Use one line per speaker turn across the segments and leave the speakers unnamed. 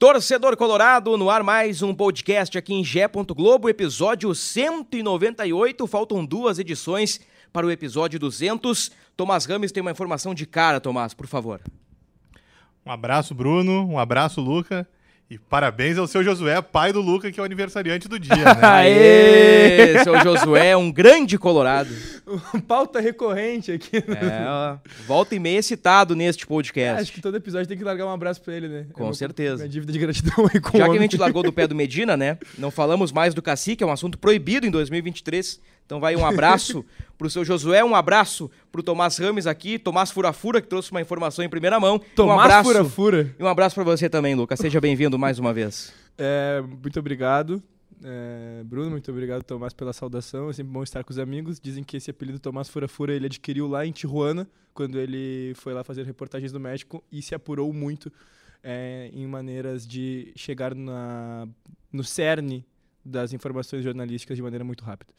Torcedor Colorado, no ar mais um podcast aqui em Gé. Globo, episódio 198. Faltam duas edições para o episódio 200. Tomás Rames tem uma informação de cara, Tomás, por favor.
Um abraço, Bruno. Um abraço, Luca. E parabéns ao seu Josué, pai do Luca, que é o aniversariante do dia, né?
Aê! Seu Josué, um grande colorado.
Pauta recorrente aqui.
É, ó, volta e meia citado neste podcast.
Acho que todo episódio tem que largar um abraço pra ele, né?
Com
É
certeza.
Minha dívida de gratidão aí com
Já que a gente largou do pé do Medina, né? Não falamos mais do Cacique, é um assunto proibido em 2023. Então vai um abraço pro seu Josué, um abraço pro Tomás Rames aqui, Tomás Furafura, que trouxe uma informação em primeira mão. um
Tomás
abraço,
Fura Fura.
E um abraço pra você também, Lucas. Seja bem-vindo mais uma vez.
É, muito obrigado. É, Bruno, muito obrigado, Tomás, pela saudação. É sempre bom estar com os amigos. Dizem que esse apelido Tomás Fura Fura ele adquiriu lá em Tijuana, quando ele foi lá fazer reportagens do México e se apurou muito é, em maneiras de chegar na, no cerne das informações jornalísticas de maneira muito rápida.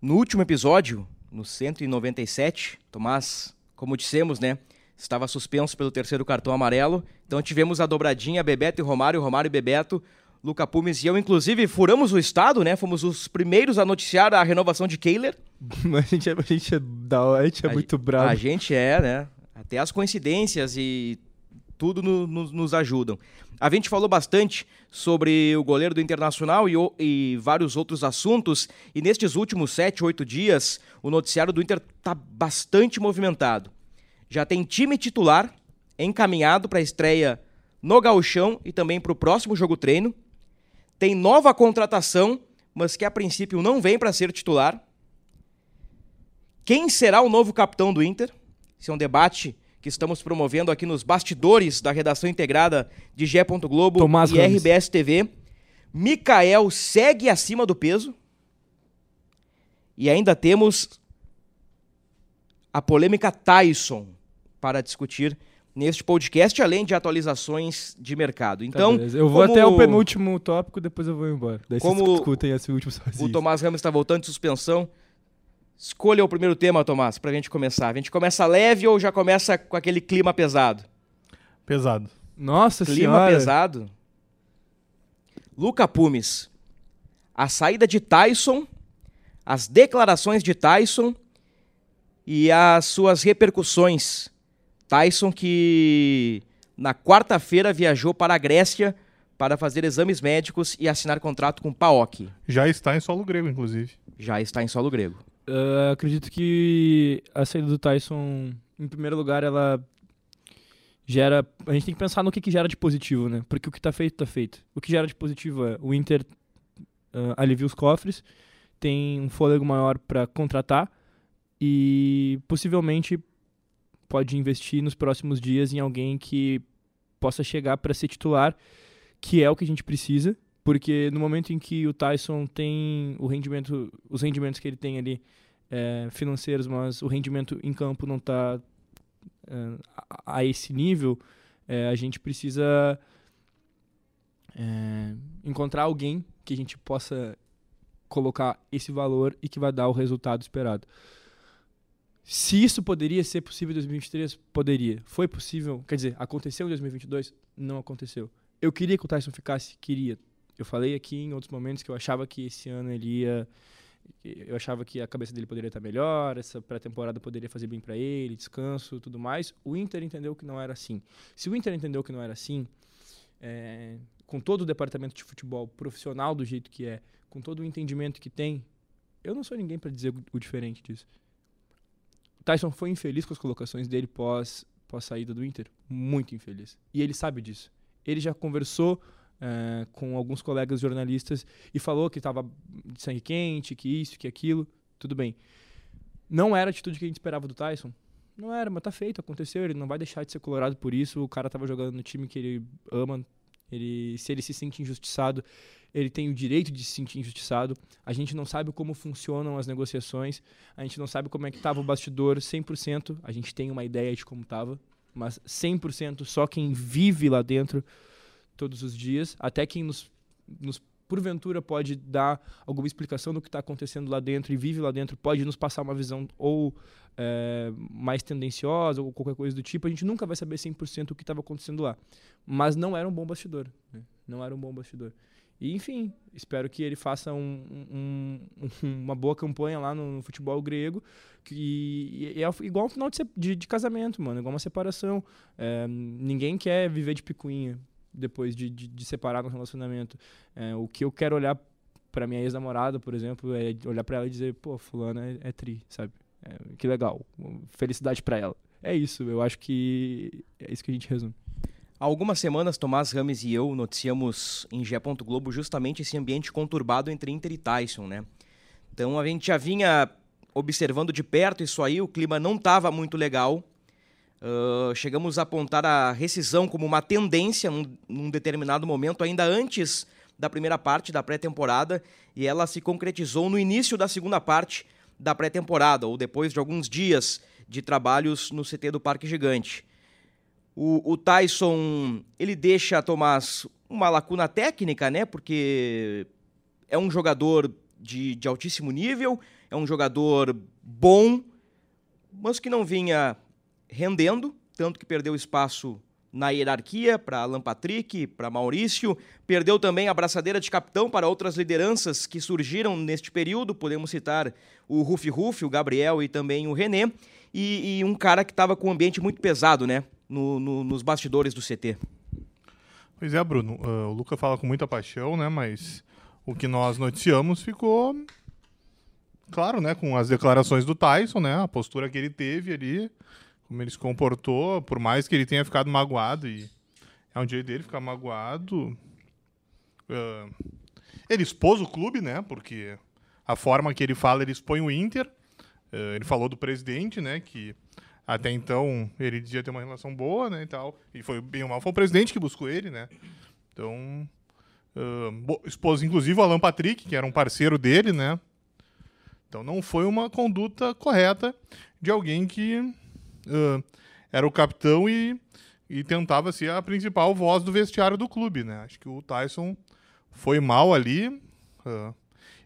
No último episódio, no 197, Tomás, como dissemos, né? Estava suspenso pelo terceiro cartão amarelo. Então tivemos a dobradinha Bebeto e Romário, Romário e Bebeto. Luca Pumes e eu, inclusive, furamos o estado, né? Fomos os primeiros a noticiar a renovação de Kehler.
Mas a gente é, a gente é da a gente é
A
muito bravo.
A gente é, né? Até as coincidências e tudo no- no- nos ajudam. A gente falou bastante sobre o goleiro do Internacional e, e vários outros assuntos. E nestes últimos sete, oito dias, o noticiário do Inter está bastante movimentado. Já tem time titular encaminhado para a estreia no Gauchão e também para o próximo jogo treino. Tem nova contratação, mas que a princípio não vem para ser titular. Quem será o novo capitão do Inter? Esse é um debate que estamos promovendo aqui nos bastidores da redação integrada de Gé. Globo
Tomás
e
Ramos.
RBS TV. Mikael segue acima do peso. E ainda temos a polêmica Tyson para discutir neste podcast, além de atualizações de mercado.
Tá,
então,
beleza. eu vou até o penúltimo tópico, depois eu vou embora. Daí
Como
vocês discutem esse último sozinho.
O Tomás Ramos está voltando de suspensão. Escolha o primeiro tema, Tomás, para a gente começar. A gente começa leve ou já começa com aquele clima pesado?
Pesado.
Nossa
clima
senhora.
pesado. Luca Pumes. A saída de Tyson, as declarações de Tyson e as suas repercussões. Tyson que na quarta-feira viajou para a Grécia para fazer exames médicos e assinar contrato com o PAOK.
Já está em solo grego, inclusive.
Já está em solo grego.
Ah, acredito que a saída do Tyson, em primeiro lugar, ela gera. A gente tem que pensar no que, que gera de positivo, né? Porque o que tá feito, tá feito. O que gera de positivo é o Inter ah, alivia os cofres, tem um fôlego maior para contratar e possivelmente pode investir nos próximos dias em alguém que possa chegar para ser titular, que é o que a gente precisa, porque no momento em que o Tyson tem o rendimento, os rendimentos que ele tem ali é, financeiros, mas o rendimento em campo não está a, a esse nível, é, a gente precisa é, encontrar alguém que a gente possa colocar esse valor e que vai dar o resultado esperado. Se isso poderia ser possível em 2023, poderia. Foi possível, quer dizer, aconteceu em 2022? Não aconteceu. Eu queria que o Tyson ficasse, queria. Eu falei aqui em outros momentos que eu achava que esse ano ele ia eu achava que a cabeça dele poderia estar melhor, essa pré-temporada poderia fazer bem para ele, descanso, tudo mais. O Inter entendeu que não era assim. Se o Inter entendeu que não era assim, é, com todo o departamento de futebol profissional do jeito que é, com todo o entendimento que tem, eu não sou ninguém para dizer o- diferente disso. O Tyson foi infeliz com as colocações dele pós, pós saída do Inter, muito infeliz. E ele sabe disso. Ele já conversou eh, com alguns colegas jornalistas e falou que estava de sangue quente, que isso, que aquilo, tudo bem. Não era a atitude que a gente esperava do Tyson. Não era, mas tá feito, aconteceu, ele não vai deixar de ser colorado por isso. O cara tava jogando no time que ele ama. Ele, se ele se sente injustiçado, ele tem o direito de se sentir injustiçado. A gente não sabe como funcionam as negociações, a gente não sabe como é que tava o bastidor 100%. A gente tem uma ideia de como tava, mas 100% só quem vive lá dentro todos os dias, até quem nos, nos porventura pode dar alguma explicação do que está acontecendo lá dentro e vive lá dentro, pode nos passar uma visão ou é, mais tendenciosa ou qualquer coisa do tipo, a gente nunca vai saber 100% o que estava acontecendo lá. Mas não era um bom bastidor. Né? Não era um bom bastidor. E, enfim, espero que ele faça um, um, um, uma boa campanha lá no, no futebol grego. Que, e, é igual um final de, de, de, casamento, mano. Igual uma separação. É, ninguém quer viver de picuinha depois de, de, de separar no relacionamento. É, o que eu quero olhar para minha ex-namorada, por exemplo, é olhar para ela e dizer, pô, fulana é, é tri, sabe? É, que legal. Felicidade para ela. É isso, eu acho que é isso que a gente resume.
Há algumas semanas, Tomás Rames e eu noticiamos em G. Globo justamente esse ambiente conturbado entre Inter e Tyson, né? Então a gente já vinha observando de perto isso aí, o clima não estava muito legal. Uh, chegamos a apontar a rescisão como uma tendência num, num determinado momento, ainda antes da primeira parte da pré-temporada, e ela se concretizou no início da segunda parte da pré-temporada, ou depois de alguns dias de trabalhos no CT do Parque Gigante. O, o Tyson, ele deixa, Tomás, uma lacuna técnica, né? Porque é um jogador de, de altíssimo nível, é um jogador bom, mas que não vinha rendendo, tanto que perdeu espaço na hierarquia para Alan Patrick, para Maurício, perdeu também a braçadeira de capitão para outras lideranças que surgiram neste período, podemos citar o Rufi Rufi, o Gabriel e também o René, e, e um cara que estava com um ambiente muito pesado, né? no, no, nos bastidores do CT.
Pois é, Bruno. Uh, o Luca fala com muita paixão, né? Mas o que nós noticiamos ficou claro, né? Com as declarações do Tyson, né? A postura que ele teve ali, como ele se comportou, por mais que ele tenha ficado magoado e é um dia dele ficar magoado. Uh, ele expôs o clube, né? Porque a forma que ele fala, ele expõe o Inter. Uh, ele falou do presidente, né? Que até então, ele dizia ter uma relação boa, né, e tal. E foi bem ou mal, foi o presidente que buscou ele, né. Então, uh, expôs inclusive o Alan Patrick, que era um parceiro dele, né. Então, não foi uma conduta correta de alguém que uh, era o capitão e, e tentava ser a principal voz do vestiário do clube, né. Acho que o Tyson foi mal ali. Uh,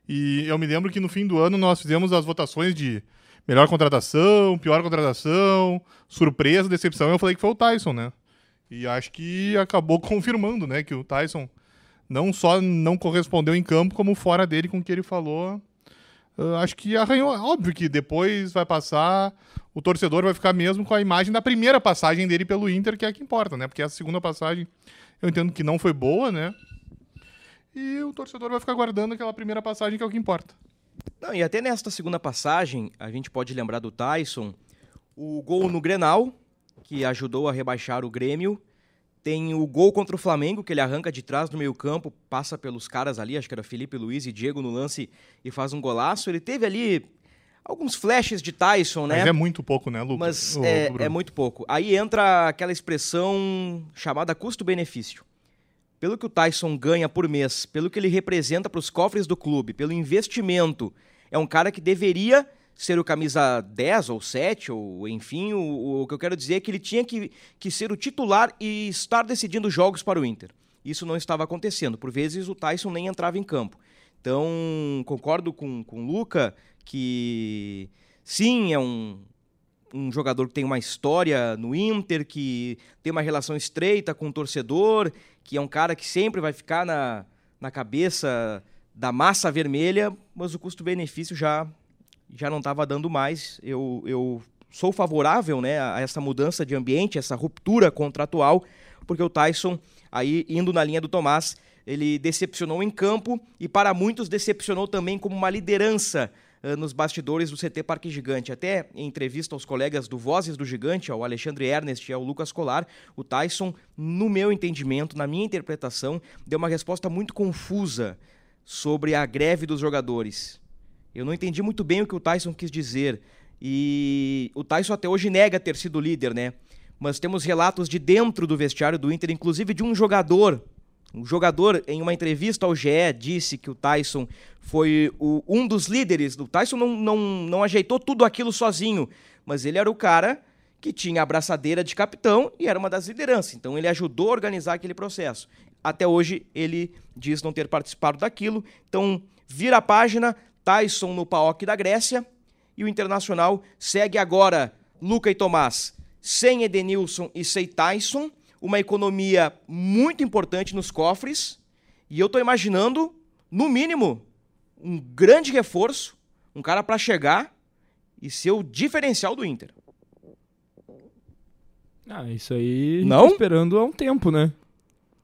e eu me lembro que no fim do ano nós fizemos as votações de melhor contratação, pior contratação, surpresa, decepção. Eu falei que foi o Tyson, né? E acho que acabou confirmando, né, que o Tyson não só não correspondeu em campo, como fora dele com o que ele falou. Uh, acho que arranhou. Óbvio que depois vai passar, o torcedor vai ficar mesmo com a imagem da primeira passagem dele pelo Inter, que é a que importa, né? Porque a segunda passagem eu entendo que não foi boa, né? E o torcedor vai ficar guardando aquela primeira passagem que é o que importa.
Não, e até nesta segunda passagem, a gente pode lembrar do Tyson, o gol no Grenal, que ajudou a rebaixar o Grêmio. Tem o gol contra o Flamengo, que ele arranca de trás no meio-campo, passa pelos caras ali, acho que era Felipe Luiz e Diego no lance e faz um golaço. Ele teve ali alguns flashes de Tyson, né?
Mas é muito pouco, né, Lucas?
Mas é, é muito pouco. Aí entra aquela expressão chamada custo-benefício pelo que o Tyson ganha por mês, pelo que ele representa para os cofres do clube, pelo investimento, é um cara que deveria ser o camisa 10 ou 7, ou enfim, o, o que eu quero dizer é que ele tinha que, que ser o titular e estar decidindo jogos para o Inter. Isso não estava acontecendo. Por vezes o Tyson nem entrava em campo. Então, concordo com, com o Luca que sim, é um, um jogador que tem uma história no Inter, que tem uma relação estreita com o torcedor, que é um cara que sempre vai ficar na, na cabeça da massa vermelha, mas o custo-benefício já, já não estava dando mais. Eu, eu sou favorável né, a essa mudança de ambiente, essa ruptura contratual, porque o Tyson, aí indo na linha do Tomás, ele decepcionou em campo e para muitos decepcionou também como uma liderança uh, nos bastidores do CT Parque Gigante. Até em entrevista aos colegas do Vozes do Gigante, ao Alexandre Ernest e ao Lucas Colar, o Tyson, no meu entendimento, na minha interpretação, deu uma resposta muito confusa sobre a greve dos jogadores. Eu não entendi muito bem o que o Tyson quis dizer. E o Tyson até hoje nega ter sido líder, né? Mas temos relatos de dentro do vestiário do Inter, inclusive de um jogador. Um jogador, em uma entrevista ao GE, disse que o Tyson foi o, um dos líderes. O Tyson não, não, não ajeitou tudo aquilo sozinho, mas ele era o cara que tinha a abraçadeira de capitão e era uma das lideranças. Então ele ajudou a organizar aquele processo. Até hoje ele diz não ter participado daquilo. Então vira a página, Tyson no PAOK da Grécia e o Internacional segue agora Luca e Tomás sem Edenilson e sem Tyson, uma economia muito importante nos cofres. E eu estou imaginando, no mínimo, um grande reforço, um cara para chegar e ser o diferencial do Inter.
Ah, isso aí.
Não?
Tô esperando há um tempo, né?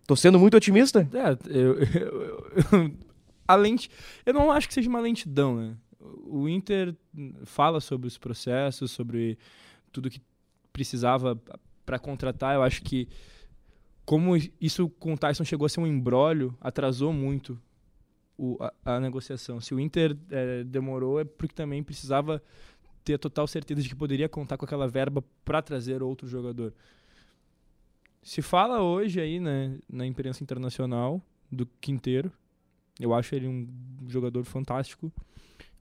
Tô sendo muito otimista?
É, eu, eu, eu, a lente. Eu não acho que seja uma lentidão, né? O Inter fala sobre os processos, sobre tudo que precisava para contratar. Eu acho que como isso com o Tyson chegou a ser um embrólio, atrasou muito o, a, a, negociação. Se o Inter é, demorou, é porque também precisava ter total certeza de que poderia contar com aquela verba para trazer outro jogador. Se fala hoje aí né, na imprensa internacional do Quinteiro, eu acho ele um jogador fantástico,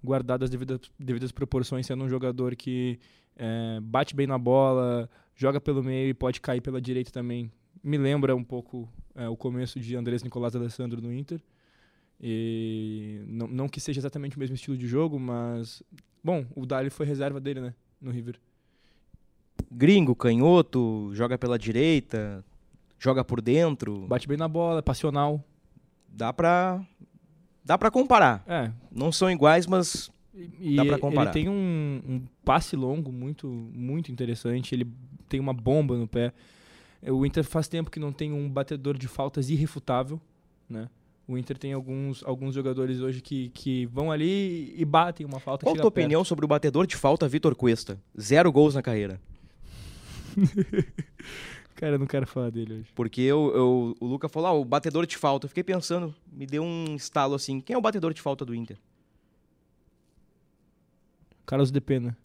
guardado as devidas, devidas proporções, sendo um jogador que é, bate bem na bola, joga pelo meio e pode cair pela direita também. Me lembra um pouco é, o começo de Andrés Nicolás Alessandro no Inter. E não, não que seja exatamente o mesmo estilo de jogo, mas. Bom, o Dali foi reserva dele, né? No River.
Gringo, canhoto, joga pela direita, joga por dentro.
Bate bem na bola, passional.
Dá pra. Dá pra comparar.
É.
Não são iguais, mas
e
Dá pra comparar.
Ele tem um, um, passe longo muito, muito interessante. Ele tem uma bomba no pé. O Inter faz tempo que não tem um batedor de faltas irrefutável, né? O Inter tem alguns, alguns jogadores hoje que, que vão ali e batem uma falta.
Qual a tua opinião sobre o batedor de falta Vitor Cuesta? Zero gols na carreira.
Cara, eu não quero falar dele hoje.
Porque eu, eu, o Luca falou, ah, o batedor de falta. Eu fiquei pensando, me deu um estalo assim. Quem é o batedor de falta do Inter?
Carlos de Pena.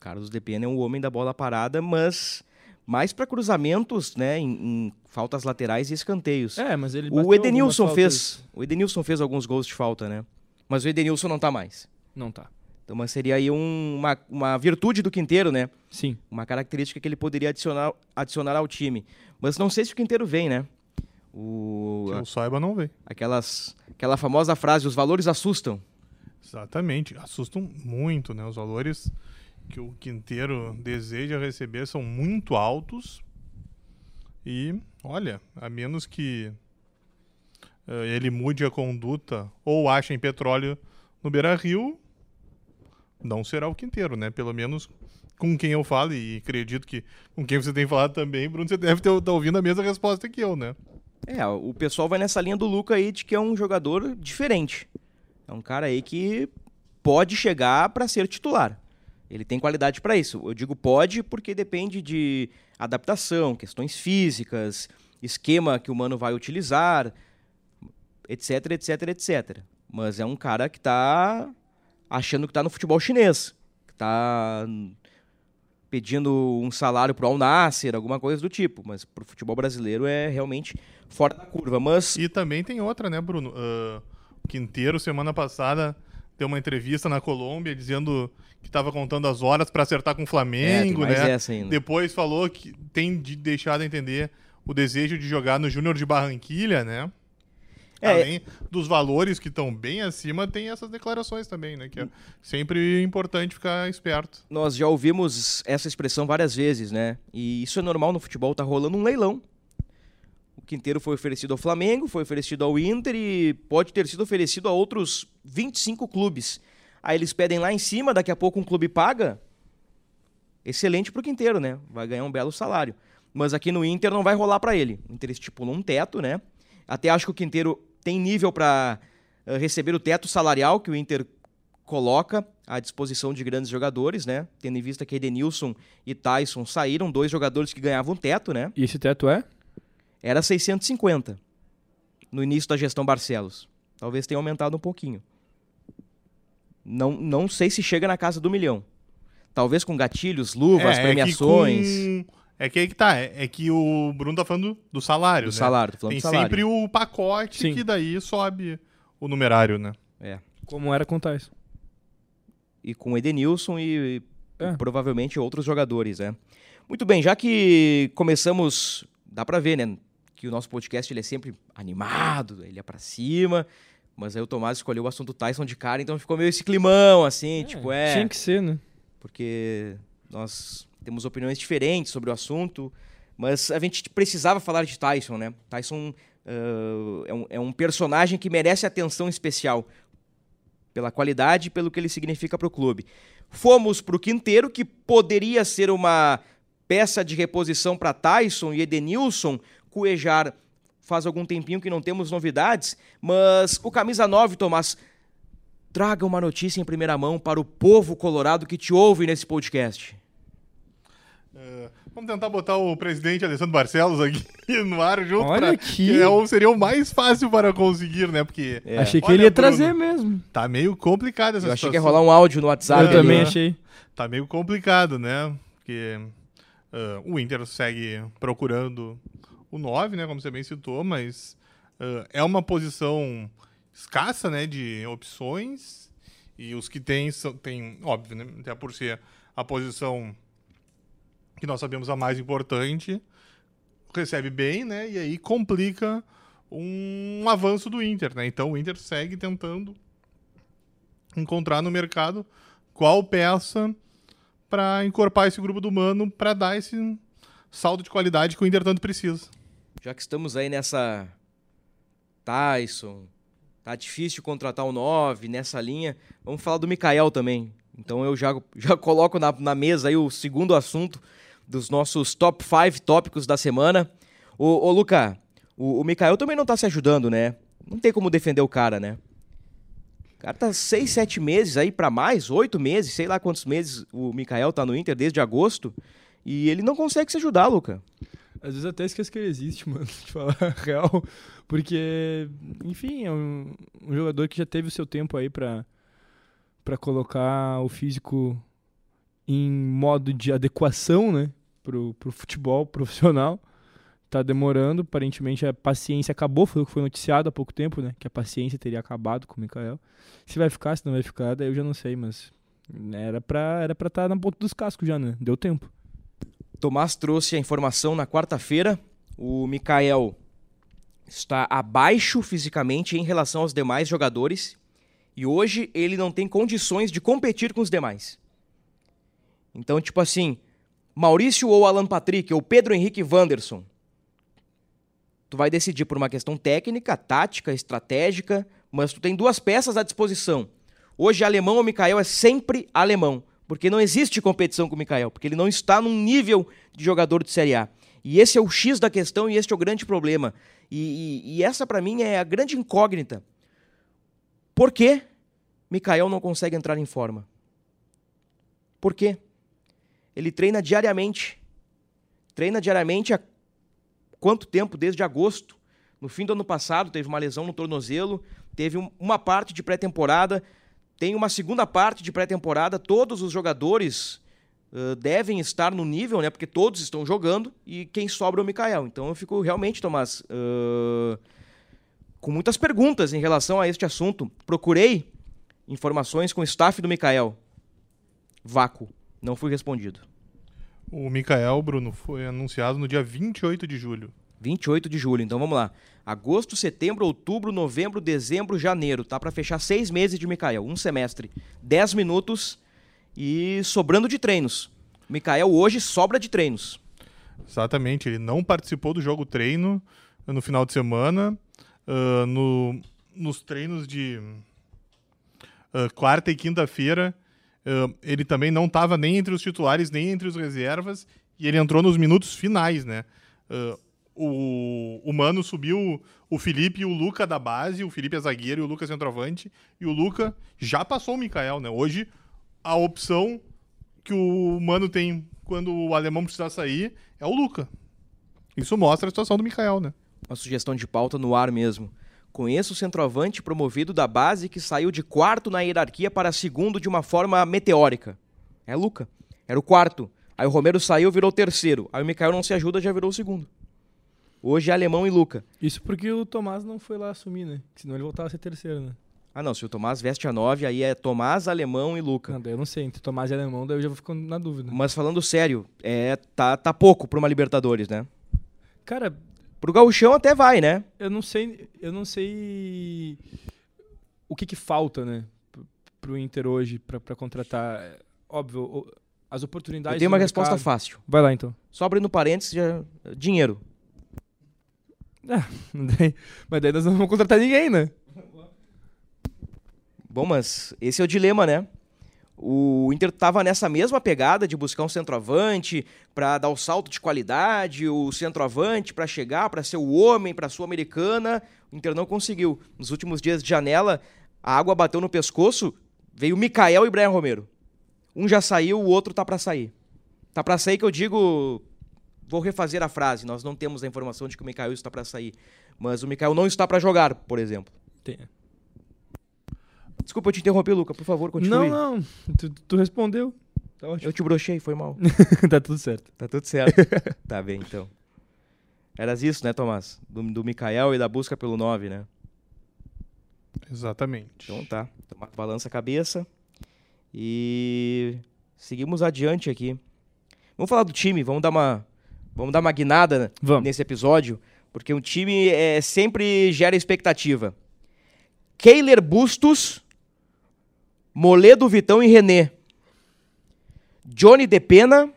Carlos de Pena é um homem da bola parada, mas mais para cruzamentos, né, em, em, faltas laterais e escanteios.
É, mas ele
O Edenilson fez, o Edenilson fez alguns gols de falta, né? Mas o Edenilson não tá mais.
Não tá.
Então, mas seria aí um, uma, uma virtude do Quinteiro, né?
Sim.
Uma característica que ele poderia adicionar, adicionar ao time. Mas não sei se o Quinteiro vem, né? O,
que eu saiba, não vem.
Aquelas, aquela famosa frase, os valores assustam.
Exatamente, assustam muito, né? Os valores que o Quinteiro deseja receber são muito altos. E, olha, a menos que uh, ele mude a conduta ou achem petróleo no Beira Rio, não será o Quinteiro, né? Pelo menos com quem eu falo, e acredito que com quem você tem falado também, Bruno, você deve estar tá ouvindo a mesma resposta que eu, né?
É, o pessoal vai nessa linha do Luca aí de que é um jogador diferente. É um cara aí que pode chegar para ser titular. Ele tem qualidade para isso. Eu digo pode porque depende de adaptação, questões físicas, esquema que o mano vai utilizar, etc, etc, etc. Mas é um cara que está achando que está no futebol chinês, que está pedindo um salário para o Al Nasser, alguma coisa do tipo. Mas para o futebol brasileiro é realmente fora da curva. Mas
e também tem outra, né, Bruno? Uh, Quinteiro semana passada deu uma entrevista na Colômbia dizendo que estava contando as horas para acertar com o Flamengo,
é,
né? Depois falou que tem de deixado entender o desejo de jogar no Júnior de Barranquilha, né? É. Além dos valores que estão bem acima, tem essas declarações também, né? Que é sempre importante ficar esperto.
Nós já ouvimos essa expressão várias vezes, né? E isso é normal no futebol, tá rolando um leilão. Quinteiro foi oferecido ao Flamengo, foi oferecido ao Inter e pode ter sido oferecido a outros 25 clubes. Aí eles pedem lá em cima, daqui a pouco um clube paga. Excelente para o Quinteiro, né? Vai ganhar um belo salário. Mas aqui no Inter não vai rolar para ele. O Inter estipulou um teto, né? Até acho que o Quinteiro tem nível para eh, receber o teto salarial que o Inter coloca à disposição de grandes jogadores, né? Tendo em vista que Edenilson e Tyson saíram, dois jogadores que ganhavam teto, né?
E esse teto é?
era 650 no início da gestão Barcelos. Talvez tenha aumentado um pouquinho. Não, não sei se chega na casa do milhão. Talvez com gatilhos, luvas,
É,
premiações.
É que, com- é que aí que tá. É, é que o Bruno tá falando do salário,
Do
né?
salário, tô falando
Tem
do salário.
sempre o pacote
Sim.
que daí sobe o numerário, né?
É.
Como era com o Tyson.
E com o Edenilson e, e
É.
provavelmente outros jogadores, né? Muito bem, já que começamos, dá pra ver, né? Que o nosso podcast ele é sempre animado, ele é pra cima. Mas aí o Tomás escolheu o assunto Tyson de cara, então ficou meio esse climão, assim, tipo, é.
Tinha que ser, né?
porque nós temos opiniões diferentes sobre o assunto, mas a gente precisava falar de Tyson, né? Tyson ah, é, um, é um personagem que merece atenção especial pela qualidade e pelo que ele significa para o clube. Fomos para o Quinteiro, que poderia ser uma peça de reposição para Tyson e Edenilson. Cuejar faz algum tempinho que não temos novidades, mas o camisa 9, Tomás, traga uma notícia em primeira mão para o povo colorado que te ouve nesse podcast.
Vamos tentar botar o presidente Alessandro Barcelos aqui no ar junto.
Olha
pra-
aqui.
que é o- seria o mais fácil para conseguir, né? Porque
É.
Achei que
Olha,
ele ia
Bruno.
trazer mesmo.
tá meio complicado essa
Eu achei
situação.
que ia rolar um áudio no WhatsApp.
eu
Sabe,
também
ali.
né?
achei.
Tá meio complicado, né? Porque ah, o Inter segue procurando o 9, né? Como você bem citou, mas ah, é uma posição escassa, né? De opções. E os que tem, são, tem óbvio, né? Até por ser a posição que nós sabemos a mais importante, recebe bem, né? E aí complica um avanço do Inter, né? Então o Inter segue tentando encontrar no mercado qual peça para encorpar esse grupo do Mano para dar esse saldo de qualidade que o Inter tanto precisa.
Já que estamos aí nessa Tyson, tá difícil contratar o 9 nessa linha, vamos falar do Mikael também. Então eu já, já coloco na, na mesa aí o segundo assunto dos nossos top 5 tópicos da semana. Ô, ô Luca, o, o Mikael também não tá se ajudando, né? Não tem como defender o cara, né? O cara tá seis, sete meses aí pra mais, oito meses, sei lá quantos meses o Mikael tá no Inter, desde agosto, e ele não consegue se ajudar, Luca.
Às vezes até esqueço que ele existe, mano, de falar real. Porque, enfim, é um, um jogador que já teve o seu tempo aí pra colocar o físico em modo de adequação, né? Pro, pro futebol profissional. Tá demorando, aparentemente a paciência acabou, foi o que foi noticiado há pouco tempo, né? Que a paciência teria acabado com o Mikael. Se vai ficar, se não vai ficar, daí eu já não sei, mas era pra estar era pra tá na ponta dos cascos já, né? Deu tempo.
Tomás trouxe a informação na quarta-feira. O Mikael está abaixo fisicamente em relação aos demais jogadores e hoje ele não tem condições de competir com os demais. Então, tipo assim, Maurício ou Alan Patrick ou Pedro Henrique Wanderson. Tu vai decidir por uma questão técnica, tática, estratégica, mas tu tem duas peças à disposição. Hoje, alemão ou Mikael é sempre alemão, porque não existe competição com o Mikael, porque ele não está num nível de jogador de Série A. E esse é o X da questão e este é o grande problema. E, e- e essa, para mim, é a grande incógnita. Por que Mikael não consegue entrar em forma? Por quê? Ele treina diariamente. Treina diariamente há quanto tempo? Desde agosto. No fim do ano passado, teve uma lesão no tornozelo, teve um- uma parte de pré-temporada, tem uma segunda parte de pré-temporada. Todos os jogadores ãh, devem estar no nível, né? Porque todos estão jogando e quem sobra é o Mikael. Então eu fico realmente, Tomás, ãh, com muitas perguntas em relação a este assunto. Procurei informações com o staff do Mikael. Vácuo. Não fui respondido.
O Mikael, Bruno, foi anunciado no dia 28 de julho.
28 de julho, então vamos lá. Agosto, setembro, outubro, novembro, dezembro, janeiro. Tá para fechar seis meses de Mikael, um semestre. 10 minutos e sobrando de treinos. Mikael hoje sobra de treinos.
Exatamente, ele não participou do jogo treino no final de semana. Ah, no, nos treinos de ah, quarta e quinta-feira, ah, ele também não estava nem entre os titulares, nem entre os reservas, e ele entrou nos minutos finais, né? Ah, o, o Mano subiu o Felipe e o Luca da base, o Felipe é zagueiro e o Lucas centroavante, e o Luca já passou o Mikael, né? Hoje, a opção que o Mano tem quando o alemão precisar sair é o Luca. Isso mostra a situação do Mikael, né?
Uma sugestão de pauta no ar mesmo. Conheço o centroavante promovido da base que saiu de quarto na hierarquia para segundo de uma forma meteórica. É Luca. Era o quarto. Aí o Romero saiu, virou o terceiro. Aí o Mikael não se ajuda, já virou o segundo. Hoje é Alemão e Luca.
Isso porque o Tomás não foi lá assumir, né? Senão ele voltava a ser terceiro, né?
Ah, não, se o Tomás veste a 9, aí é Tomás, Alemão e Luca.
Não, daí eu não sei, entre Tomás e Alemão, daí eu já vou ficando na dúvida.
Mas falando sério, é, tá, tá pouco pra uma Libertadores, né?
Cara,
Pro Gauchão até vai, né?
eu não sei, eu não sei o que que falta, né, pro, Inter hoje pra, pra contratar. É, Óbvio, as oportunidades
Eu tenho uma resposta
mercado-
fácil.
Vai lá então.
Só abrindo parênteses, já... dinheiro.
Daí- Mas daí nós não vamos contratar ninguém, né?
Bom, mas esse é o dilema, né? O Inter tava nessa mesma pegada de buscar um centroavante pra dar o salto de qualidade, o centroavante pra chegar, pra ser o homem pra Sul-Americana. O Inter não conseguiu. Nos últimos dias de janela, a água bateu no pescoço, veio Mikael e Brian Romero. Um já saiu, o outro tá pra sair. Tá pra sair que eu digo, vou refazer a frase, nós não temos a informação de que o Mikael está pra sair, mas o Mikael não está pra jogar, por exemplo.
Tem-
Desculpa eu te interromper, Luca, por favor, continue.
Não, não. Tu, tu respondeu. Tá ótimo.
Eu te brochei, foi mal.
tá tudo certo.
Tá tudo certo. tá bem, então. Eras isso, né, Tomás? Do, do Mikael e da busca pelo 9, né?
Exatamente.
Então tá. Tomás balança a cabeça. E seguimos adiante aqui. Vamos falar do time, vamos dar uma, vamos dar uma guinada
Vamos.
nesse episódio, porque o time é, sempre gera expectativa. Keiler Bustos, Moledo Vitão e René. Johnny De Pena,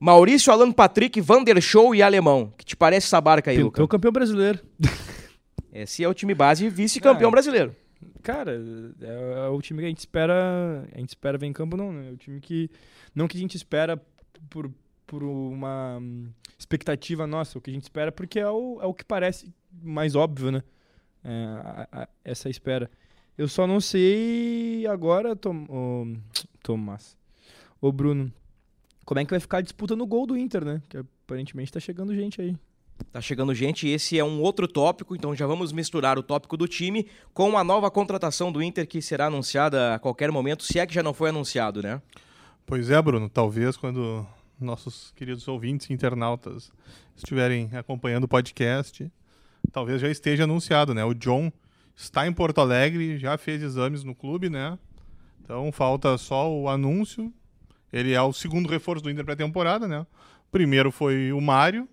Maurício Alan Patrick, Vander Show e Alemão. Que te parece essa barca aí,
Pintou
Luca?
campeão brasileiro.
Esse é o time base e vice-campeão
Ah.
brasileiro.
Cara, é, é o time que a gente espera. A gente espera ver em campo, não, né? É o time que. Não que a gente espera por, por uma hum, expectativa nossa, o que a gente espera porque é o, é o que parece mais óbvio, né? É, a- a- essa espera. Eu só não sei agora, Tom, ô, Tomás. Ô, Bruno. Como é que vai ficar a disputa no gol do Inter, né? Que aparentemente tá chegando gente aí.
Tá chegando gente, e esse é um outro tópico, então já vamos misturar o tópico do time com a nova contratação do Inter que será anunciada a qualquer momento, se é que já não foi anunciado, né?
Pois é, Bruno. Talvez quando nossos queridos ouvintes e internautas estiverem acompanhando o podcast, talvez já esteja anunciado, né? O John está em Porto Alegre, já fez exames no clube, né? Então falta só o anúncio. Ele é o segundo reforço do Inter pré-temporada, né? Primeiro foi o Mário.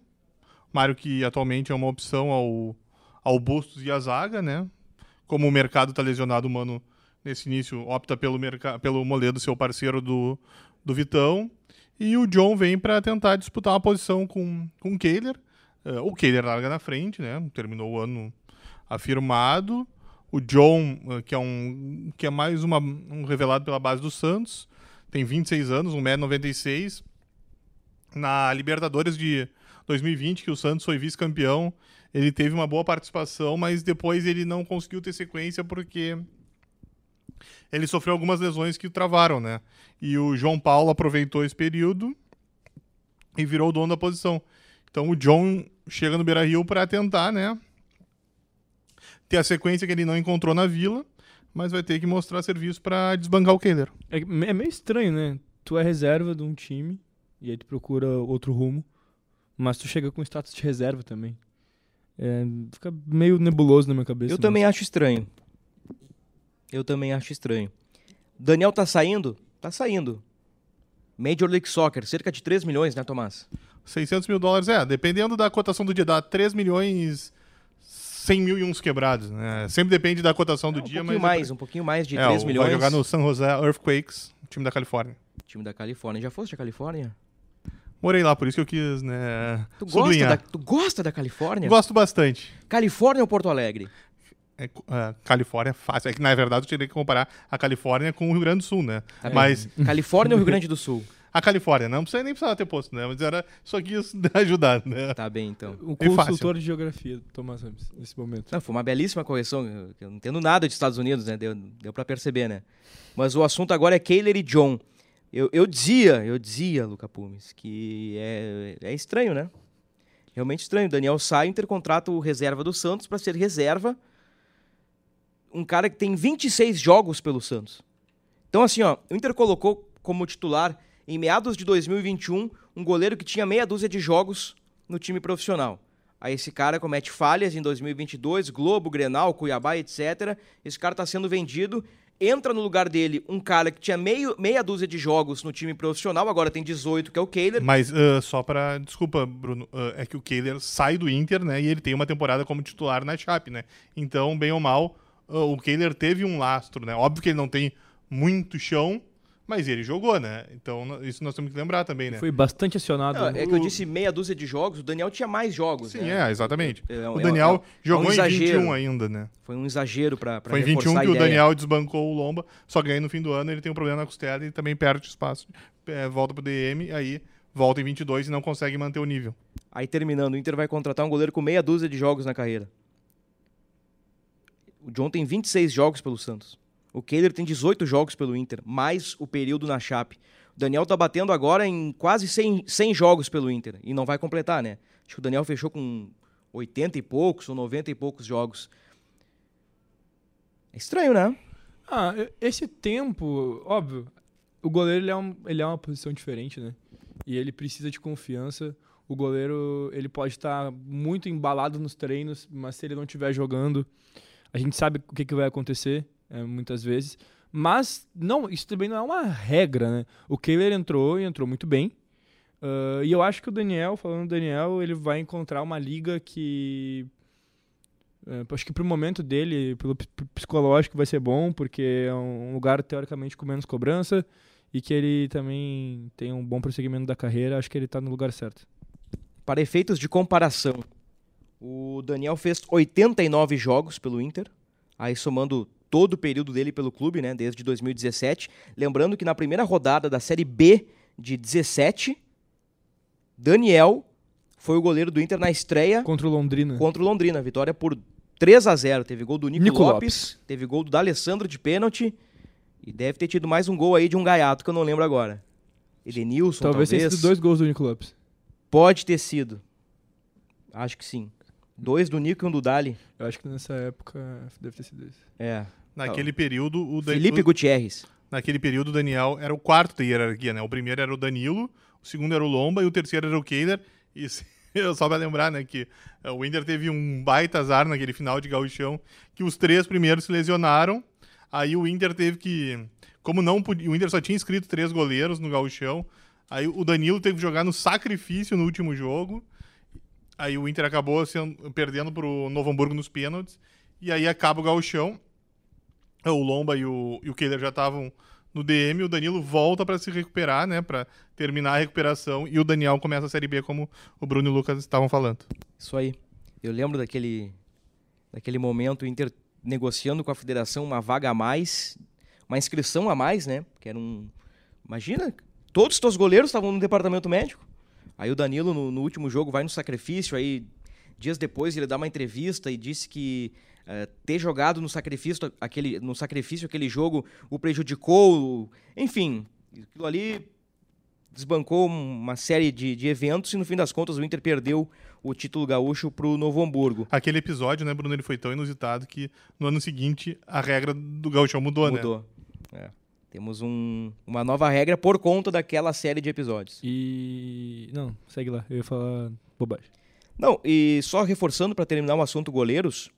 Mário que atualmente é uma opção ao, ao Bustos e a zaga, né? Como o mercado está lesionado, o Mano nesse início opta pelo, pelo Moledo, seu parceiro do, do Vitão. E o John vem para tentar disputar uma posição com, com o Kehler. Eh, o Kehler larga na frente, né? Terminou o ano afirmado. O John, eh, que é, um, que é mais uma, um revelado pela base do Santos, tem 26 anos, 1,96m. Na Libertadores de 2020, que o Santos foi vice-campeão, ele teve uma boa participação, mas depois ele não conseguiu ter sequência porque ele sofreu algumas lesões que o travaram, né? E o João Paulo aproveitou esse período e virou o dono da posição. Então o John chega no Beira-Rio para tentar, né? Ter a sequência que ele não encontrou na Vila, mas vai ter que mostrar serviço para desbancar o Kehler.
É, é meio estranho, né? Tu é reserva de um time e aí tu procura outro rumo, mas tu chega com status de reserva também. É, fica meio nebuloso na minha cabeça.
Eu
mas-
também acho estranho. Eu também acho estranho. Daniel tá saindo? Tá saindo. Major League Soccer, cerca de 3 milhões, né, Tomás?
600 mil dólares, é, dependendo da cotação do dia, dá 3 milhões 100 mil e uns quebrados, né? Sempre depende da cotação do
um
dia,
pouquinho
mas...
mais, um pouquinho mais de
é,
3
o-
milhões.
Vai jogar no San José Earthquakes, time da Califórnia.
Time da Califórnia. Já foste a Califórnia?
Morei lá, por isso que eu quis, né,
Tu gosta, da, tu gosta da Califórnia?
Gosto bastante.
Califórnia ou Porto Alegre?
É, é, Califórnia é fácil. É que, na verdade, eu teria que comparar a Califórnia com o Rio Grande do Sul, né?
Tá.
Mas
Califórnia ou Rio Grande do Sul?
A Califórnia, não precisa nem precisava ter posto, né? Mas era só quis ajudar, né?
Tá bem, então.
O
fácil.
consultor de geografia, Thomas Ramos, nesse momento.
Não, foi uma belíssima correção. eu- Eu não entendo nada de Estados Unidos, né? Deu, deu pra perceber, né? Mas o assunto agora é Kehler e John. Eu, eu dizia, eu dizia, Luca Pumes, que é, é estranho, né? Realmente estranho. Daniel sai, Inter contrata o reserva do Santos pra ser reserva. Um cara que tem 26 jogos pelo Santos. Então, assim, ó, o Inter colocou como titular em meados de 2021 um goleiro que tinha meia dúzia de jogos no time profissional. Aí esse cara comete falhas em 2022, Globo, Grenal, Cuiabá, etc. Esse cara está sendo vendido. Entra no lugar dele um cara que tinha meio, meia dúzia de jogos no time profissional, agora tem 18, que é o Kehler.
Mas uh, só para Desculpa, Bruno. Uh, é que o Kehler sai do Inter, né? E ele tem uma temporada como titular na Chape, né? Então, bem ou mal, uh, o Kehler teve um lastro, né? Óbvio que ele não tem muito chão, mas ele jogou, né? Então, isso nós temos que lembrar também, né?
Foi bastante acionado.
Não,
né?
é que eu disse meia dúzia de jogos, o Daniel tinha mais jogos.
Sim,
né?
é, exatamente.
É um-
o
é um-
Daniel
é um
jogou em
exagero.
21 ainda, né?
Foi um exagero para
Foi em 21 que o Daniel desbancou o Lomba, só que aí no fim do ano ele tem um problema na costela e também perde espaço. É, volta pro DM, aí volta em 22 e não consegue manter o nível.
Aí terminando, o Inter vai contratar um goleiro com meia dúzia de jogos na carreira. O John tem 26 jogos pelo Santos. O Kehler tem 18 jogos pelo Inter, mais o período na Chape. O Daniel tá batendo agora em quase 100, 100 jogos pelo Inter e não vai completar, né? Acho que o Daniel fechou com 80 e poucos ou 90 e poucos jogos. É estranho, né?
Ah, esse tempo, óbvio, o goleiro ele é, um- ele é uma posição diferente, né? E ele precisa de confiança. O goleiro ele pode estar muito embalado nos treinos, mas se ele não estiver jogando, a gente sabe o que, que vai acontecer é, muitas vezes. Mas não, isso também não é uma regra, né? O Kehler entrou e entrou muito bem. Ah, e eu acho que o Daniel, falando do Daniel, ele vai encontrar uma liga que é, acho que pro momento dele, pelo ps- psicológico, vai ser bom, porque é um lugar teoricamente com menos cobrança e que ele também tem um bom prosseguimento da carreira. Acho que ele tá no lugar certo.
Para efeitos de comparação, o Daniel fez 89 jogos pelo Inter, aí somando todo o período dele pelo clube, né, desde 2017. Lembrando que na primeira rodada da Série B de 17, Daniel foi o goleiro do Inter na estreia
Contra o Londrina.
contra o Londrina. Vitória por 3 a 0 Teve gol do Nico,
Nico
Lopes, teve gol do D'Alessandro de pênalti e deve ter tido mais um gol aí de um gaiato que eu não lembro agora. Edenilson,
talvez
talvez.
tenha sido dois gols do Nico Lopes.
Pode ter sido. Acho que sim. Dois do Nico e um do Dali.
Eu acho que nessa época deve ter sido isso.
É.
Naquele período, o, Dan-
Felipe
o-
Gutierrez.
naquele período o Daniel era o quarto da hierarquia, né? O primeiro era o Danilo, o segundo era o Lomba e o terceiro era o Kehler. E se- só pra lembrar, né, que eh, o Inter teve um baita azar naquele final de gauchão, que os três primeiros se lesionaram. Aí o Inter teve que, como não podia, o Inter só tinha inscrito três goleiros no gauchão. Aí o Danilo teve que jogar no sacrifício no último jogo. Aí o Inter acabou sendo, perdendo pro Novo Hamburgo nos pênaltis. E aí acaba o gauchão. O Lomba e o, e o Kehler já estavam no DM, o Danilo volta para se recuperar, né, para terminar a recuperação e o Daniel começa a Série B como o Bruno e o Lucas estavam falando.
Isso aí. Eu lembro daquele, daquele momento o Inter negociando com a federação uma vaga a mais, uma inscrição a mais, né? Que era um. Imagina, todos os teus goleiros estavam no departamento médico. Aí o Danilo, no, no último jogo, vai no sacrifício, aí dias depois ele dá uma entrevista e disse que eh, ter jogado no sacrifício, aquele, no sacrifício aquele jogo o prejudicou. Enfim, aquilo ali desbancou uma série de, de eventos e no fim das contas o Inter perdeu o título gaúcho pro Novo Hamburgo.
Aquele episódio, né, Bruno, ele foi tão inusitado que no ano seguinte a regra do gauchão mudou, né?
Mudou. É. Temos um- uma nova regra por conta daquela série de episódios.
E. Não, segue lá. Eu ia falar bobagem.
Não, e só reforçando para terminar o assunto goleiros,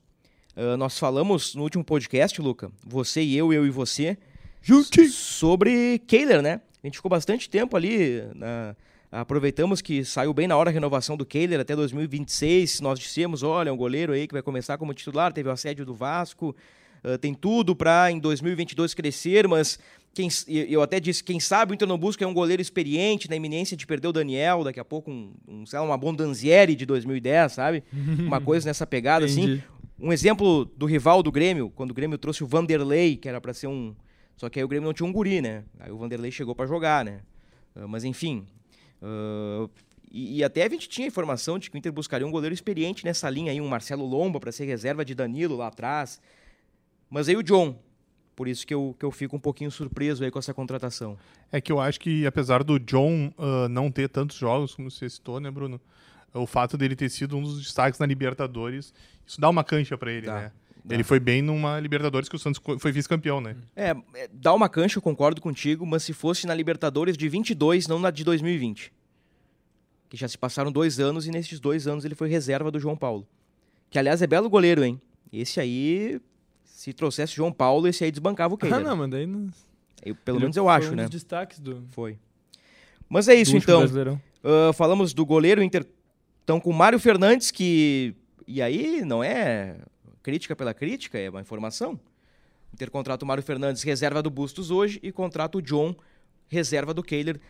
ah, nós falamos no último podcast, Luca, você e eu, eu e você, sobre Kehler, né? A gente ficou bastante tempo ali, na- aproveitamos que saiu bem na hora a renovação do Kehler até 2026, nós dissemos, olha, é um goleiro aí que vai começar como titular, teve o assédio do Vasco, ah, tem tudo para em 2022 crescer, mas quem, eu até disse, quem sabe o Inter não busca é um goleiro experiente, na iminência de perder o Daniel, daqui a pouco um, um, sei lá, uma Bondanzieri de 2010, sabe? Uma coisa nessa pegada, assim. Um exemplo do rival do Grêmio, quando o Grêmio trouxe o Vanderlei, que era pra ser um. Só que aí o Grêmio não tinha um guri, né? Aí o Vanderlei chegou pra jogar, né? Ah, mas enfim. ah, e, e até a gente tinha informação de que o Inter buscaria um goleiro experiente nessa linha aí, um Marcelo Lomba pra ser reserva de Danilo lá atrás. Mas aí o John. Por isso que eu, que eu fico um pouquinho surpreso aí com essa contratação.
É que eu acho que apesar do John ah, não ter tantos jogos, como você citou, né, Bruno? O fato dele ter sido um dos destaques na Libertadores, isso dá uma cancha pra ele,
Dá.
né? Ele foi bem numa Libertadores que o Santos foi vice-campeão, né?
É, é, dá uma cancha, eu concordo contigo, mas se fosse na Libertadores de 22, não na de 2020. Que já se passaram dois anos e nesses dois anos ele foi reserva do João Paulo. Que, aliás, é belo goleiro, hein? Esse aí, se trouxesse João Paulo, esse aí desbancava o
Ah,
Kehler.
não, mas daí não.
Eu- pelo
ele
menos eu
foi
acho,
um
né?
dos destaques do,
Foi. Mas é isso, então. Ah, falamos do goleiro Inter. Então, com o Mário Fernandes, que. E aí, não é crítica pela crítica, é uma informação. Inter contrata o Mário Fernandes, reserva do Bustos hoje, e contrata o John, reserva do Kehler.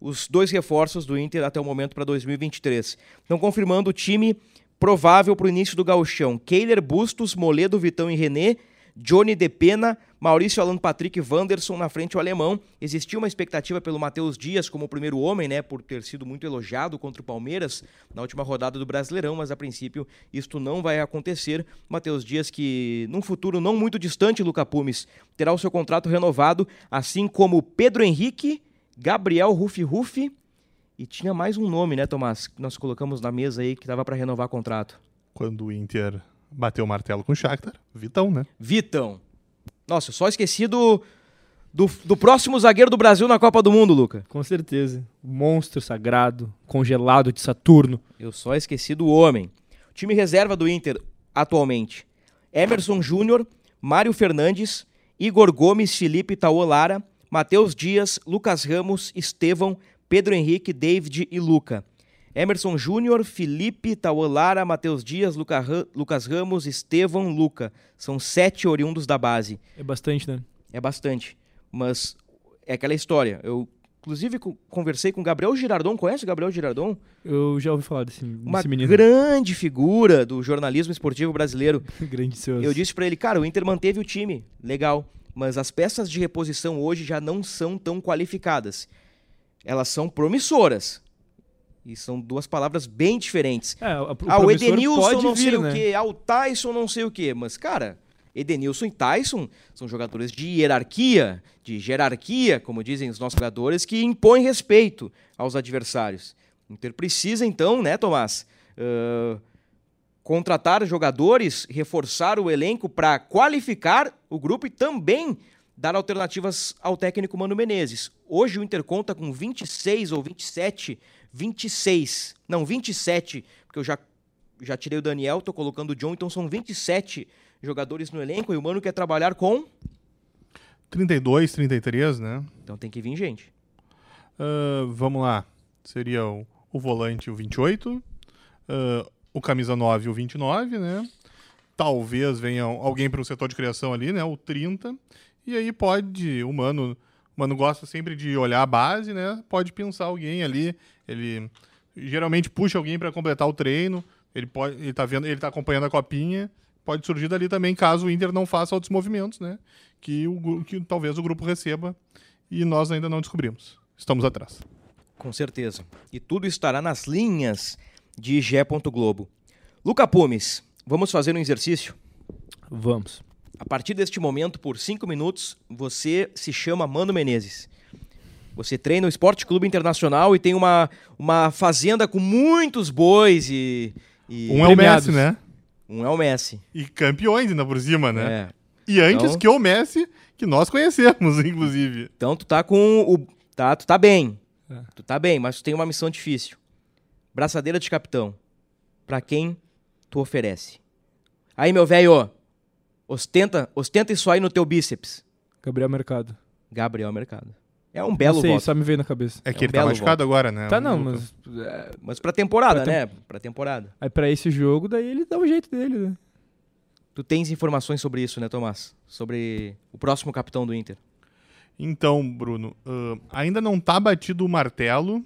Os dois reforços do Inter até o momento para 2023. Então, confirmando o time provável para o início do gauchão. Kehler, Bustos, Moledo, Vitão e René, Johnny De Pena, Maurício Alan Patrick Wanderson na frente o alemão. Existia uma expectativa pelo Matheus Dias como o primeiro homem, né, por ter sido muito elogiado contra o Palmeiras na última rodada do Brasileirão, mas a princípio isto não vai acontecer. Matheus Dias que num futuro não muito distante, Luca Pumes, terá o seu contrato renovado, assim como Pedro Henrique, Gabriel Rufi Rufi e tinha mais um nome, né, Tomás, que nós colocamos na mesa aí que dava para renovar contrato.
Quando o Inter bateu o martelo com o Shakhtar, Vitão, né?
Vitão. Nossa, eu só esqueci do, do, do próximo zagueiro do Brasil na Copa do Mundo, Luca.
Com certeza. Monstro sagrado, congelado de Saturno.
Eu só esqueci do homem. O time reserva do Inter atualmente: Emerson Júnior, Mário Fernandes, Igor Gomes, Felipe Taolara, Matheus Dias, Lucas Ramos, Estevão, Pedro Henrique, David e Luca. Emerson Júnior, Felipe Taolara, Matheus Dias, Luca Lucas Ramos, Estevão, Luca. São sete oriundos da base.
É bastante, né?
É bastante. Mas é aquela história. Eu, inclusive, co- conversei com o Gabriel Girardon. Conhece o Gabriel Girardon?
Eu já ouvi falar desse,
Uma
desse menino.
grande figura do jornalismo esportivo brasileiro.
Grandioso.
Eu disse pra ele, cara, o Inter manteve o time, legal. Mas as peças de reposição hoje já não são tão qualificadas. Elas são promissoras. E são duas palavras bem diferentes.
É, o,
ah, o Edenilson
pode
não
vir,
sei
né?
o quê, ah, o Tyson não sei o quê. Mas, cara, Edenilson e Tyson são jogadores de hierarquia, de jerarquia, como dizem os nossos jogadores, que impõem respeito aos adversários. O Inter precisa, então, né, Tomás? ah, contratar jogadores, reforçar o elenco para qualificar o grupo e também dar alternativas ao técnico Mano Menezes. Hoje o Inter conta com 26 ou 27, 26, não, 27, porque eu já, já tirei o Daniel, tô colocando o John, então são 27 jogadores no elenco e o Mano quer trabalhar com...
32, 33, né?
Então tem que vir gente.
Ah, vamos lá. Seria o, o volante o 28, ah, o camisa 9 o 29, né? Talvez venha alguém para o setor de criação ali, né? O 30. E aí pode, o Mano, Mano gosta sempre de olhar a base, né? Pode pensar alguém ali, ele geralmente puxa alguém para completar o treino, ele pode, ele tá vendo, ele tá acompanhando a copinha, pode surgir dali também caso o Inter não faça outros movimentos, né? Que, o, que talvez o grupo receba e nós ainda não descobrimos. Estamos atrás.
Com certeza. E tudo estará nas linhas de Gé. Globo. Luca Pumes, vamos fazer um exercício?
Vamos.
A partir deste momento, por cinco minutos, você se chama Mano Menezes. Você treina o Esporte Clube Internacional e tem uma, uma fazenda com muitos bois e. e-
Um é o. Messi, né?
um é o Messi.
E campeões ainda por cima, né?
É.
E antes
Então-
que o Messi, que nós conhecemos, inclusive.
Então tu tá com o. Tá, tu tá bem.
É.
Tu tá bem, mas tu tem uma missão difícil. Braçadeira de capitão. Pra quem tu oferece? Aí, meu velho, ostenta, ostenta isso aí no teu bíceps.
Gabriel Mercado.
Gabriel Mercado. É um belo
não sei,
voto.
só me veio na cabeça.
É que
É um
ele tá
belo
machucado agora, né?
Tá, não, mas. é,
Mas pra temporada,
Pra tem-
né? Pra temporada.
aí pra esse jogo, daí ele dá o jeito dele, né?
Tu tens informações sobre isso, né, Tomás? Sobre o próximo capitão do Inter.
Então, Bruno, ah, ainda não tá batido o martelo.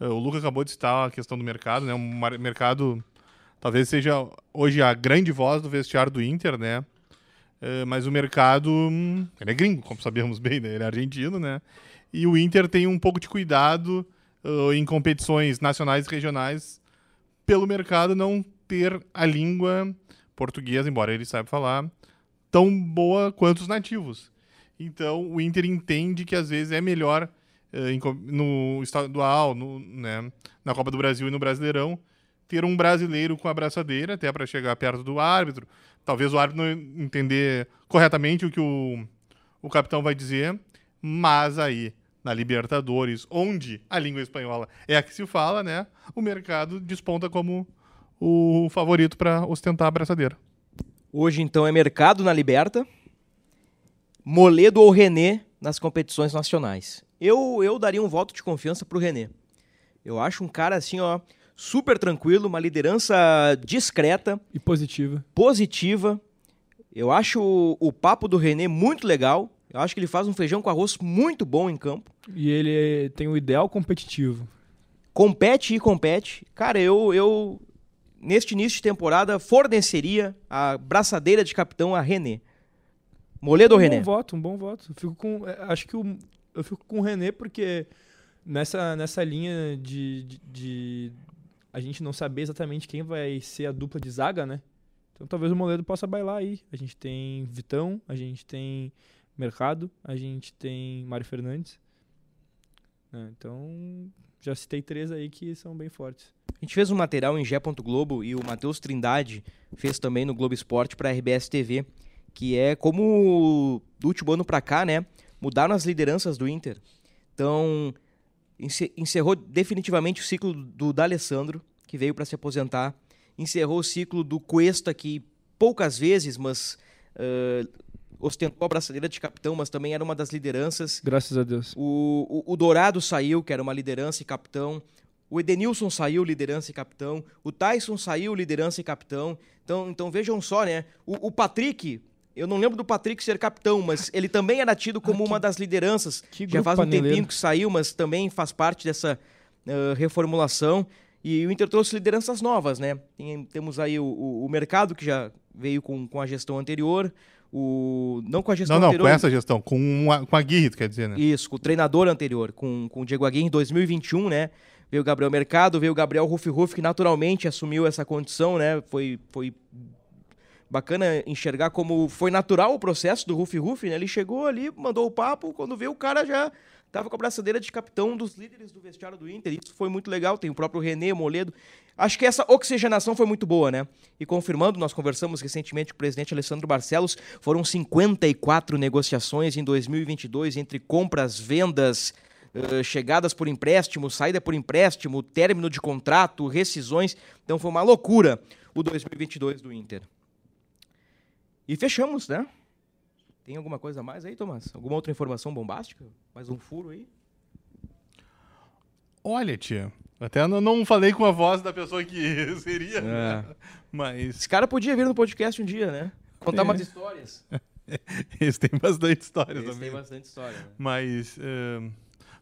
Ah, o Luca acabou de citar a questão do mercado, né? Um mar- mercado talvez seja hoje a grande voz do vestiário do Inter, né? Ah, mas o mercado, hum, ele é gringo, como sabemos bem, né? Ele é argentino, né? E o Inter tem um pouco de cuidado ah, em competições nacionais e regionais pelo mercado não ter a língua portuguesa, embora ele saiba falar, tão boa quanto os nativos. Então o Inter entende que às vezes é melhor co- no estadual, no, né, na Copa do Brasil e no Brasileirão, ter um brasileiro com a braçadeira, até para chegar perto do árbitro, talvez o árbitro não entender corretamente o que o, o capitão vai dizer, mas aí na Libertadores, onde a língua espanhola é a que se fala, né? O mercado desponta como o favorito para ostentar a braçadeira.
Hoje, então, é mercado na Liberta, Moledo ou René nas competições nacionais. Eu, eu daria um voto de confiança pro René. Eu acho um cara assim, ó, super tranquilo, uma liderança discreta,
E positiva.
positiva. Eu acho o, o papo do René muito legal. Eu acho que ele faz um feijão com arroz muito bom em campo.
E ele tem o ideal competitivo.
Compete e compete. Cara, eu, eu neste início de temporada forneceria a braçadeira de capitão a René. Moledo ou
um
René?
bom voto, um bom voto. Eu fico com, é, acho que o, eu fico com o René porque nessa, nessa linha de, de, de a gente não saber exatamente quem vai ser a dupla de zaga, né? Então talvez o Moledo possa bailar aí. A gente tem Vitão, a gente tem Mercado, a gente tem Mário Fernandes. né? Então já citei três aí que são bem fortes.
A gente fez um material em Gé. Globo e o Matheus Trindade fez também no Globo Esporte para a RBS TV, que é como do último ano para cá, né? Mudaram as lideranças do Inter. Então, encerrou definitivamente o ciclo do D'Alessandro, que veio para se aposentar. Encerrou o ciclo do Cuesta, que poucas vezes, mas eh, ostentou a braçadeira de capitão, mas também era uma das lideranças.
Graças a Deus.
O, o, o Dourado saiu, que era uma liderança e capitão. O Edenilson saiu, liderança e capitão. O Tyson saiu, liderança e capitão. Então, então vejam só, né? O, o Patrick, eu não lembro do Patrick ser capitão, mas ele também era tido como uma das lideranças.
que
Já faz um
paneleiro.
tempinho que saiu, mas também faz parte dessa ah, reformulação. E o Inter trouxe lideranças novas, né? Tem- temos aí o, o, o mercado, que já veio com, com a gestão anterior. O, não com a gestão
Não, não,
anterior.
com essa gestão, com a, com a Guirre, tu quer dizer, né?
Isso, com o treinador anterior, com, com o Diego Aguirre em 2021, né? Veio o Gabriel Mercado, veio o Gabriel Ruff Ruff, que naturalmente assumiu essa condição, né? Foi, foi bacana enxergar como foi natural o processo do Ruff Ruff, né? Ele chegou ali, mandou o papo, quando veio o cara já tava com a braçadeira de capitão dos líderes do vestiário do Inter. Isso foi muito legal. Tem o próprio René Moledo. Acho que essa oxigenação foi muito boa, né? E confirmando, nós conversamos recentemente com o presidente Alessandro Barcelos, foram 54 negociações em 2022 entre compras, vendas, eh, chegadas por empréstimo, saída por empréstimo, término de contrato, rescisões. Então foi uma loucura o 2022 do Inter. E fechamos, né? Tem alguma coisa a mais aí, Tomás? Alguma outra informação bombástica? Mais um furo aí?
Olha, tia, até não, falei com a voz da pessoa que seria,
É.
né? mas
Esse cara podia vir no podcast um dia, né? Contar
É.
umas histórias.
eles têm bastante história
Eles
também.
têm bastante história, né?
Mas eh,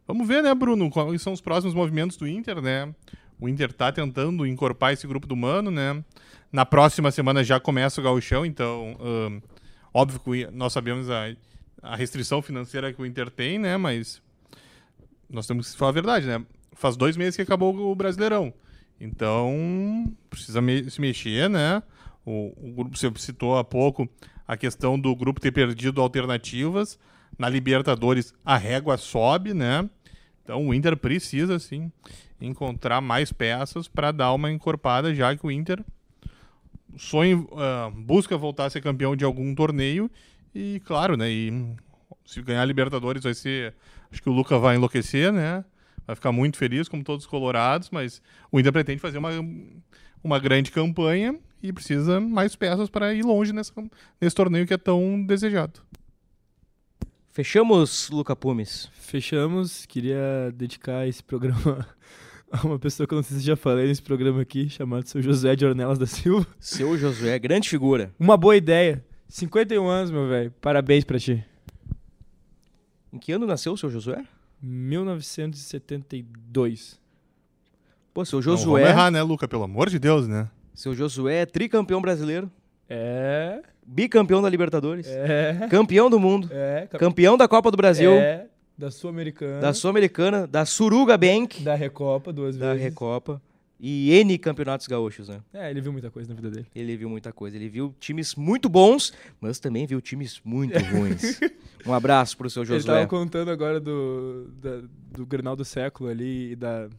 vamos ver, né, Bruno, quais são os próximos movimentos do Inter, né? O Inter tá tentando encorpar esse grupo do Mano, né? Na próxima semana já começa o gauchão, então, óbvio que nós sabemos a, a restrição financeira que o Inter tem, né? Mas nós temos que falar a verdade, né? Faz dois meses que acabou o Brasileirão. Então, precisa me- se mexer, né? O, o grupo, você citou há pouco a questão do grupo ter perdido alternativas. Na Libertadores, a régua sobe, né? Então, o Inter precisa, sim, encontrar mais peças para dar uma encorpada, já que o Inter sonha, ah, busca voltar a ser campeão de algum torneio. E, claro, né? E se ganhar a Libertadores vai ser. Acho que o Luca vai enlouquecer, né? Vai ficar muito feliz, como todos os colorados, mas o Inter pretende fazer uma, uma grande campanha e precisa mais peças para ir longe nessa, nesse torneio que é tão desejado.
Fechamos, Luca Pumes.
Fechamos. Queria dedicar esse programa uma pessoa que eu não sei se já falei nesse programa aqui, chamado seu José de Ornelas da Silva.
Seu Josué, grande figura.
Uma boa ideia. 51 anos, meu velho. Parabéns pra ti.
Em que ano nasceu o seu Josué?
1972.
Pô, seu
Não vamos
Josué.
errar, né, Luca? Pelo amor de Deus, né?
Seu Josué é tricampeão brasileiro,
É,
bicampeão da Libertadores,
é,
campeão do mundo,
é.
campeão da Copa do Brasil,
É, da Sul-Americana.
da Sul-Americana, da Suruga Bank,
Da Recopa, duas
da
vezes.
Recopa e N campeonatos gaúchos, né?
É, ele viu muita coisa na vida dele.
Ele viu muita coisa. Ele viu times muito bons, mas também viu times muito ruins. Um abraço pro seu
Ele
Josué.
tava contando agora do, da- do Grenal do século ali e da,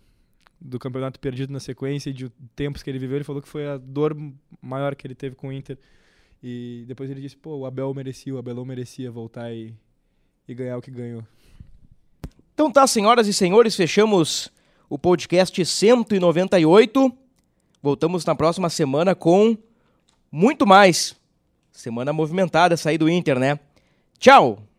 do campeonato perdido na sequência e de tempos que ele viveu. Ele falou que foi a dor maior que ele teve com o Inter. E depois ele disse, pô, o Abel merecia, o Abelão merecia voltar e, e ganhar o que ganhou.
Então tá, senhoras e senhores, fechamos o podcast 198. Voltamos na próxima semana com muito mais. Semana movimentada, sair do Inter, né? Tchau!